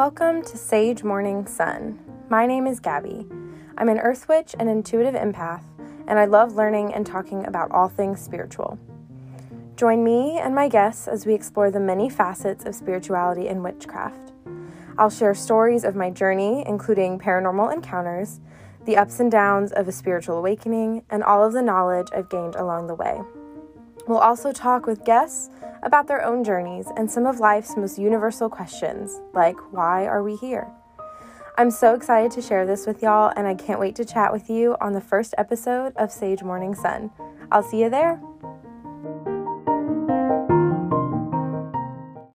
Welcome to Sage Morning Sun. My name is Gabby. I'm an Earth Witch and intuitive empath, and I love learning and talking about all things spiritual. Join me and my guests as we explore the many facets of spirituality and witchcraft. I'll share stories of my journey, including paranormal encounters, the ups and downs of a spiritual awakening, and all of the knowledge I've gained along the way. We'll also talk with guests about their own journeys and some of life's most universal questions, like why are we here? I'm so excited to share this with y'all, and I can't wait to chat with you on the first episode of Sage Morning Sun. I'll see you there.